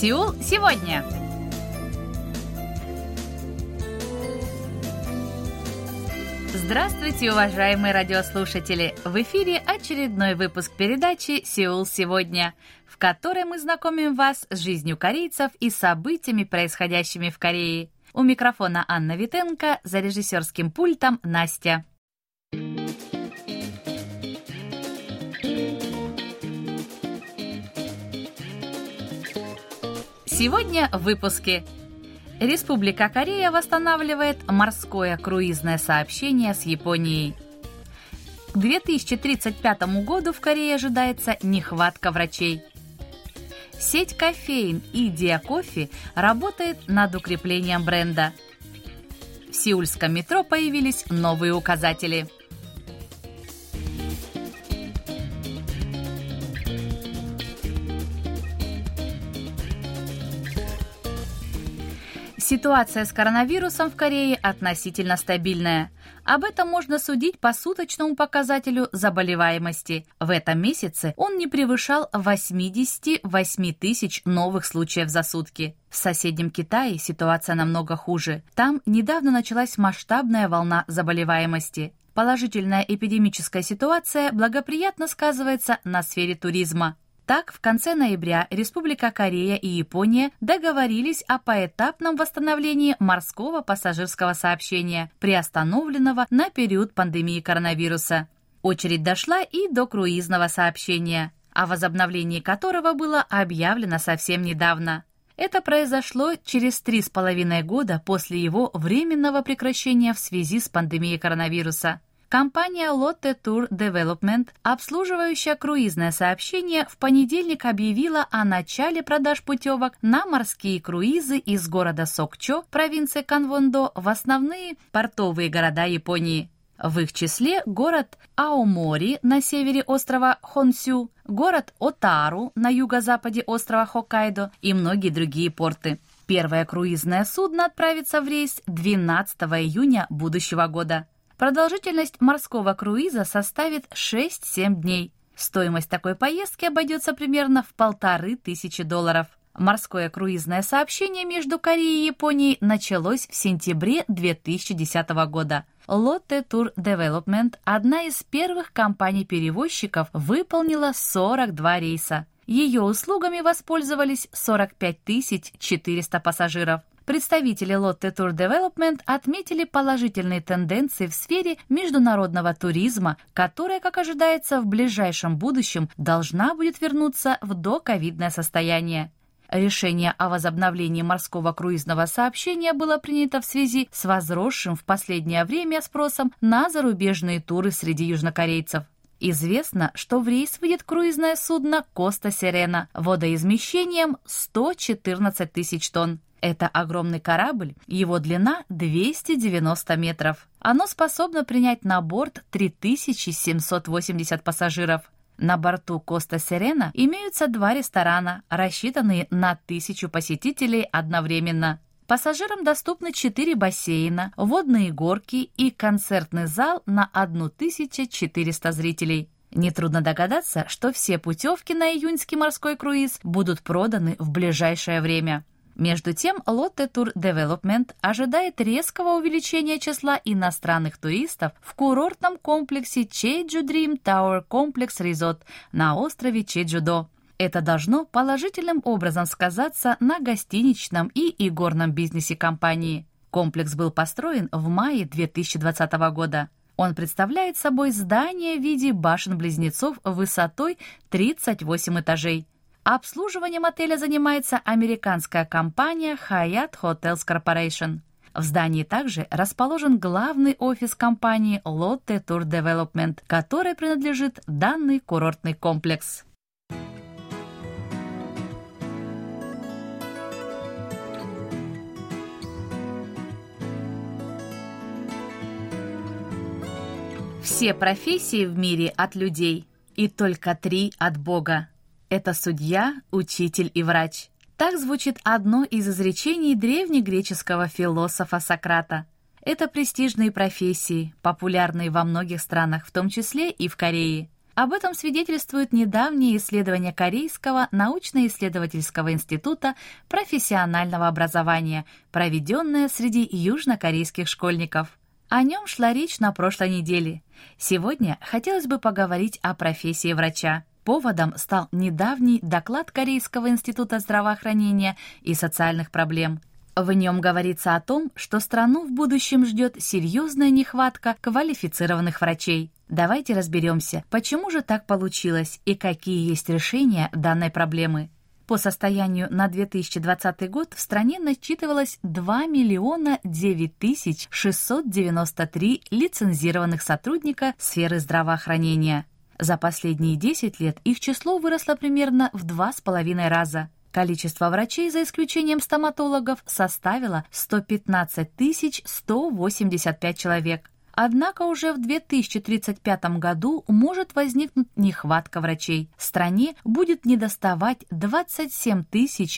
Сеул сегодня. Здравствуйте, уважаемые радиослушатели! В эфире очередной выпуск передачи «Сеул сегодня», в которой мы знакомим вас с жизнью корейцев и событиями, происходящими в Корее. У микрофона Анна Витенко, за режиссерским пультом Настя. Сегодня в выпуске. Республика Корея восстанавливает морское круизное сообщение с Японией. К 2035 году в Корее ожидается нехватка врачей. Сеть кофеин и Диакофе работает над укреплением бренда. В сеульском метро появились новые указатели – Ситуация с коронавирусом в Корее относительно стабильная. Об этом можно судить по суточному показателю заболеваемости. В этом месяце он не превышал 88 тысяч новых случаев за сутки. В соседнем Китае ситуация намного хуже. Там недавно началась масштабная волна заболеваемости. Положительная эпидемическая ситуация благоприятно сказывается на сфере туризма. Так, в конце ноября Республика Корея и Япония договорились о поэтапном восстановлении морского пассажирского сообщения, приостановленного на период пандемии коронавируса. Очередь дошла и до круизного сообщения, о возобновлении которого было объявлено совсем недавно. Это произошло через три с половиной года после его временного прекращения в связи с пандемией коронавируса. Компания Lotte Tour Development, обслуживающая круизное сообщение, в понедельник объявила о начале продаж путевок на морские круизы из города Сокчо, провинции Канвондо, в основные портовые города Японии. В их числе город Аомори на севере острова Хонсю, город Отару на юго-западе острова Хоккайдо и многие другие порты. Первое круизное судно отправится в рейс 12 июня будущего года. Продолжительность морского круиза составит 6-7 дней. Стоимость такой поездки обойдется примерно в полторы тысячи долларов. Морское круизное сообщение между Кореей и Японией началось в сентябре 2010 года. Lotte Tour Development, одна из первых компаний-перевозчиков, выполнила 42 рейса. Ее услугами воспользовались 45 400 пассажиров. Представители Lotte Tour Development отметили положительные тенденции в сфере международного туризма, которая, как ожидается, в ближайшем будущем должна будет вернуться в доковидное состояние. Решение о возобновлении морского круизного сообщения было принято в связи с возросшим в последнее время спросом на зарубежные туры среди южнокорейцев. Известно, что в рейс выйдет круизное судно «Коста Сирена» водоизмещением 114 тысяч тонн. Это огромный корабль, его длина 290 метров. Оно способно принять на борт 3780 пассажиров. На борту Коста Сирена имеются два ресторана, рассчитанные на тысячу посетителей одновременно. Пассажирам доступны четыре бассейна, водные горки и концертный зал на 1400 зрителей. Нетрудно догадаться, что все путевки на июньский морской круиз будут проданы в ближайшее время. Между тем, Lotte Tour Development ожидает резкого увеличения числа иностранных туристов в курортном комплексе Jeju Dream Tower Complex Resort на острове Чеджудо. Это должно положительным образом сказаться на гостиничном и игорном бизнесе компании. Комплекс был построен в мае 2020 года. Он представляет собой здание в виде башен-близнецов высотой 38 этажей. Обслуживанием отеля занимается американская компания Hyatt Hotels Corporation. В здании также расположен главный офис компании Lotte Tour Development, которой принадлежит данный курортный комплекс. Все профессии в мире от людей, и только три от Бога. Это судья, учитель и врач. Так звучит одно из изречений древнегреческого философа Сократа. Это престижные профессии, популярные во многих странах, в том числе и в Корее. Об этом свидетельствует недавнее исследование Корейского научно-исследовательского института профессионального образования, проведенное среди южнокорейских школьников. О нем шла речь на прошлой неделе. Сегодня хотелось бы поговорить о профессии врача. Поводом стал недавний доклад Корейского института здравоохранения и социальных проблем. В нем говорится о том, что страну в будущем ждет серьезная нехватка квалифицированных врачей. Давайте разберемся, почему же так получилось и какие есть решения данной проблемы. По состоянию на 2020 год в стране насчитывалось 2 миллиона 9 тысяч 693 лицензированных сотрудника сферы здравоохранения. За последние 10 лет их число выросло примерно в 2,5 раза. Количество врачей, за исключением стоматологов, составило 115 185 человек. Однако уже в 2035 году может возникнуть нехватка врачей. Стране будет недоставать 27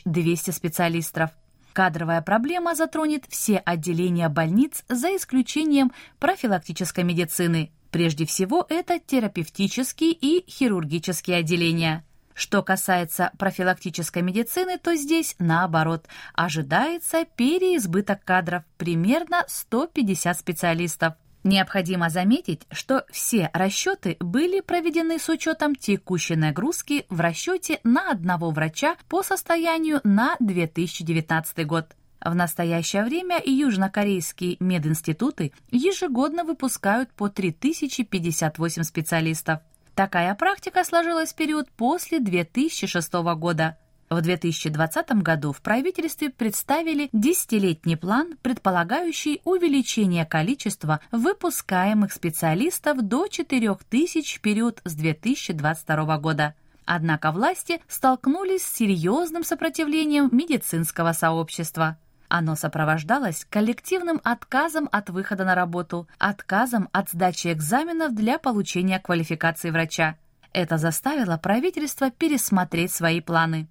200 специалистов. Кадровая проблема затронет все отделения больниц за исключением профилактической медицины. Прежде всего, это терапевтические и хирургические отделения. Что касается профилактической медицины, то здесь наоборот. Ожидается переизбыток кадров, примерно 150 специалистов. Необходимо заметить, что все расчеты были проведены с учетом текущей нагрузки в расчете на одного врача по состоянию на 2019 год. В настоящее время южнокорейские мединституты ежегодно выпускают по 3058 специалистов. Такая практика сложилась в период после 2006 года. В 2020 году в правительстве представили десятилетний план, предполагающий увеличение количества выпускаемых специалистов до 4000 в период с 2022 года. Однако власти столкнулись с серьезным сопротивлением медицинского сообщества. Оно сопровождалось коллективным отказом от выхода на работу, отказом от сдачи экзаменов для получения квалификации врача. Это заставило правительство пересмотреть свои планы.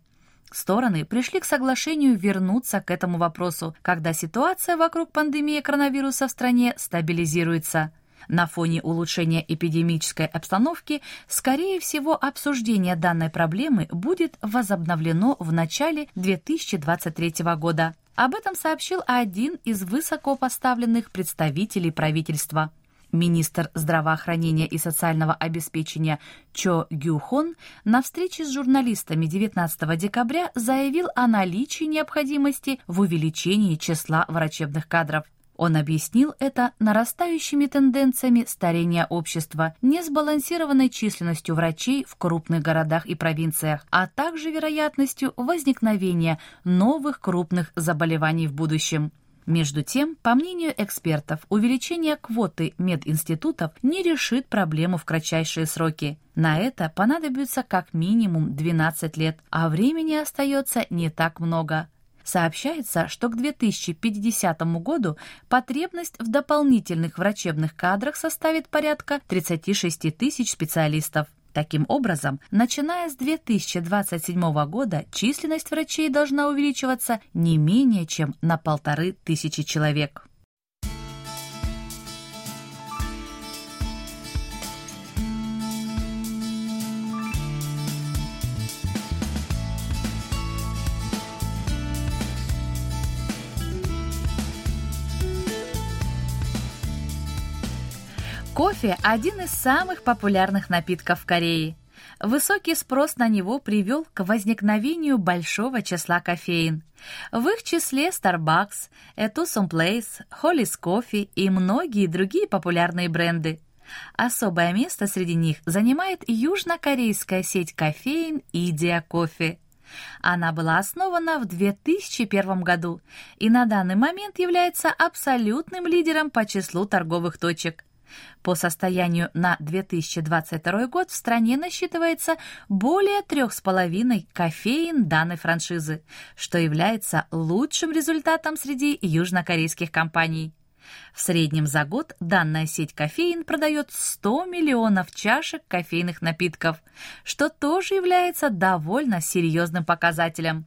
Стороны пришли к соглашению вернуться к этому вопросу, когда ситуация вокруг пандемии коронавируса в стране стабилизируется. На фоне улучшения эпидемической обстановки, скорее всего, обсуждение данной проблемы будет возобновлено в начале 2023 года. Об этом сообщил один из высокопоставленных представителей правительства. Министр здравоохранения и социального обеспечения Чо Гюхон на встрече с журналистами 19 декабря заявил о наличии необходимости в увеличении числа врачебных кадров. Он объяснил это нарастающими тенденциями старения общества, несбалансированной численностью врачей в крупных городах и провинциях, а также вероятностью возникновения новых крупных заболеваний в будущем. Между тем, по мнению экспертов, увеличение квоты мединститутов не решит проблему в кратчайшие сроки. На это понадобится как минимум 12 лет, а времени остается не так много. Сообщается, что к 2050 году потребность в дополнительных врачебных кадрах составит порядка 36 тысяч специалистов. Таким образом, начиная с 2027 года численность врачей должна увеличиваться не менее чем на полторы тысячи человек. Кофе – один из самых популярных напитков в Корее. Высокий спрос на него привел к возникновению большого числа кофеин. В их числе Starbucks, Etusum Place, Hollis Coffee и многие другие популярные бренды. Особое место среди них занимает южнокорейская сеть кофеин Идия Кофе. Она была основана в 2001 году и на данный момент является абсолютным лидером по числу торговых точек. По состоянию на 2022 год в стране насчитывается более 3,5 кофеин данной франшизы, что является лучшим результатом среди южнокорейских компаний. В среднем за год данная сеть кофеин продает 100 миллионов чашек кофейных напитков, что тоже является довольно серьезным показателем.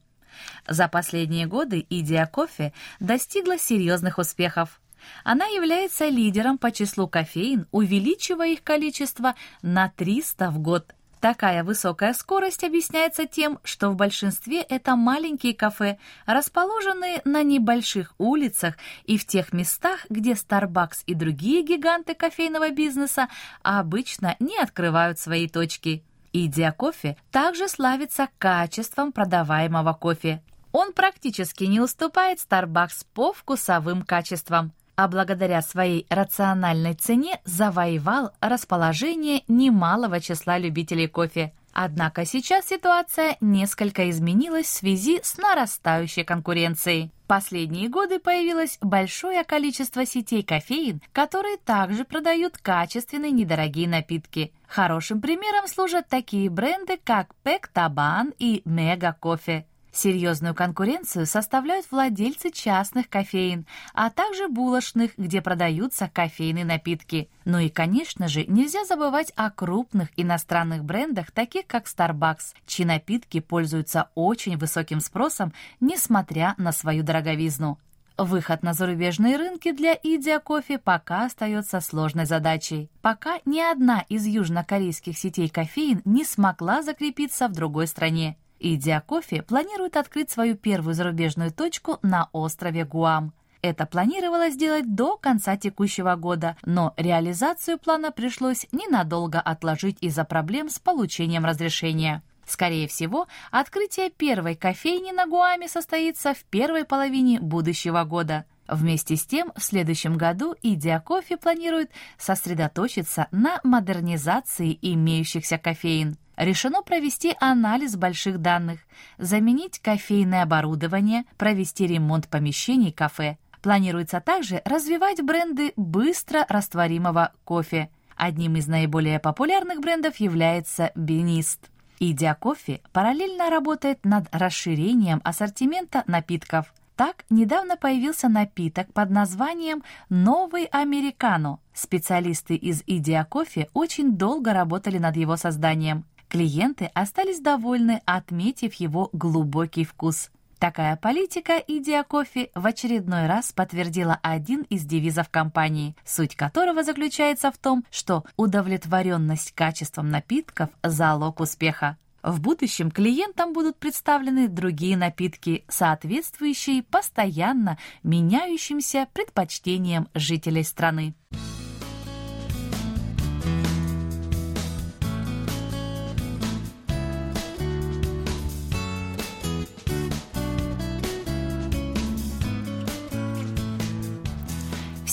За последние годы идея кофе достигла серьезных успехов. Она является лидером по числу кофеин, увеличивая их количество на 300 в год. Такая высокая скорость объясняется тем, что в большинстве это маленькие кафе, расположенные на небольших улицах и в тех местах, где Starbucks и другие гиганты кофейного бизнеса обычно не открывают свои точки. Идея кофе также славится качеством продаваемого кофе. Он практически не уступает Starbucks по вкусовым качествам а благодаря своей рациональной цене завоевал расположение немалого числа любителей кофе. Однако сейчас ситуация несколько изменилась в связи с нарастающей конкуренцией. Последние годы появилось большое количество сетей кофеин, которые также продают качественные недорогие напитки. Хорошим примером служат такие бренды, как Пек Табан и Мега Кофе. Серьезную конкуренцию составляют владельцы частных кофеин, а также булочных, где продаются кофейные напитки. Ну и, конечно же, нельзя забывать о крупных иностранных брендах, таких как Starbucks, чьи напитки пользуются очень высоким спросом, несмотря на свою дороговизну. Выход на зарубежные рынки для Идиа кофе пока остается сложной задачей. Пока ни одна из южнокорейских сетей кофеин не смогла закрепиться в другой стране. Идиа Кофе планирует открыть свою первую зарубежную точку на острове Гуам. Это планировалось сделать до конца текущего года, но реализацию плана пришлось ненадолго отложить из-за проблем с получением разрешения. Скорее всего, открытие первой кофейни на Гуаме состоится в первой половине будущего года. Вместе с тем, в следующем году Идиа Кофе планирует сосредоточиться на модернизации имеющихся кофеин решено провести анализ больших данных, заменить кофейное оборудование, провести ремонт помещений кафе. Планируется также развивать бренды быстро растворимого кофе. Одним из наиболее популярных брендов является Бенист. Идя кофе параллельно работает над расширением ассортимента напитков. Так, недавно появился напиток под названием «Новый американо». Специалисты из Идиа Кофе очень долго работали над его созданием. Клиенты остались довольны, отметив его глубокий вкус. Такая политика Идиа Кофе в очередной раз подтвердила один из девизов компании, суть которого заключается в том, что удовлетворенность качеством напитков – залог успеха. В будущем клиентам будут представлены другие напитки, соответствующие постоянно меняющимся предпочтениям жителей страны.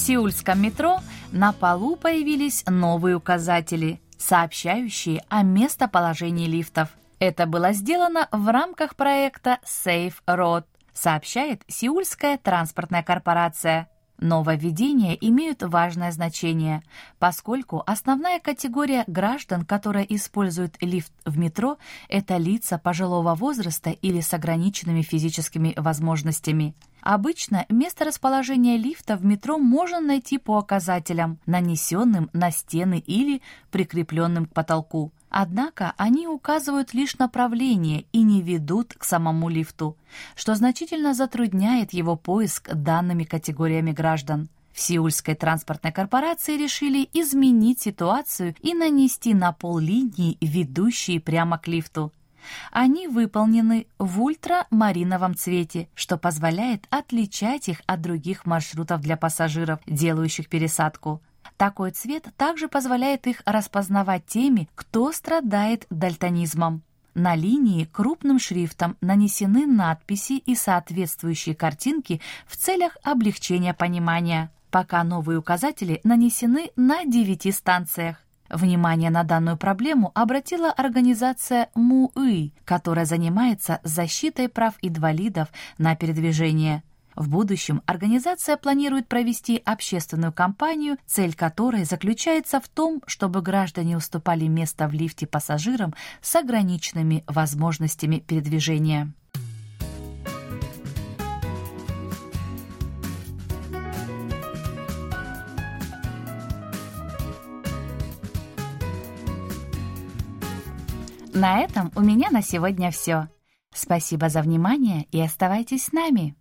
Сеульском метро на полу появились новые указатели, сообщающие о местоположении лифтов. Это было сделано в рамках проекта Safe Road, сообщает Сеульская транспортная корпорация. Нововведения имеют важное значение, поскольку основная категория граждан, которая использует лифт в метро, это лица пожилого возраста или с ограниченными физическими возможностями. Обычно место расположения лифта в метро можно найти по указателям, нанесенным на стены или прикрепленным к потолку. Однако они указывают лишь направление и не ведут к самому лифту, что значительно затрудняет его поиск данными категориями граждан. В Сеульской транспортной корпорации решили изменить ситуацию и нанести на пол линии, ведущие прямо к лифту. Они выполнены в ультрамариновом цвете, что позволяет отличать их от других маршрутов для пассажиров, делающих пересадку. Такой цвет также позволяет их распознавать теми, кто страдает дальтонизмом. На линии крупным шрифтом нанесены надписи и соответствующие картинки в целях облегчения понимания, пока новые указатели нанесены на девяти станциях. Внимание на данную проблему обратила организация МУИ, которая занимается защитой прав инвалидов на передвижение. В будущем организация планирует провести общественную кампанию, цель которой заключается в том, чтобы граждане уступали место в лифте пассажирам с ограниченными возможностями передвижения. На этом у меня на сегодня все. Спасибо за внимание и оставайтесь с нами.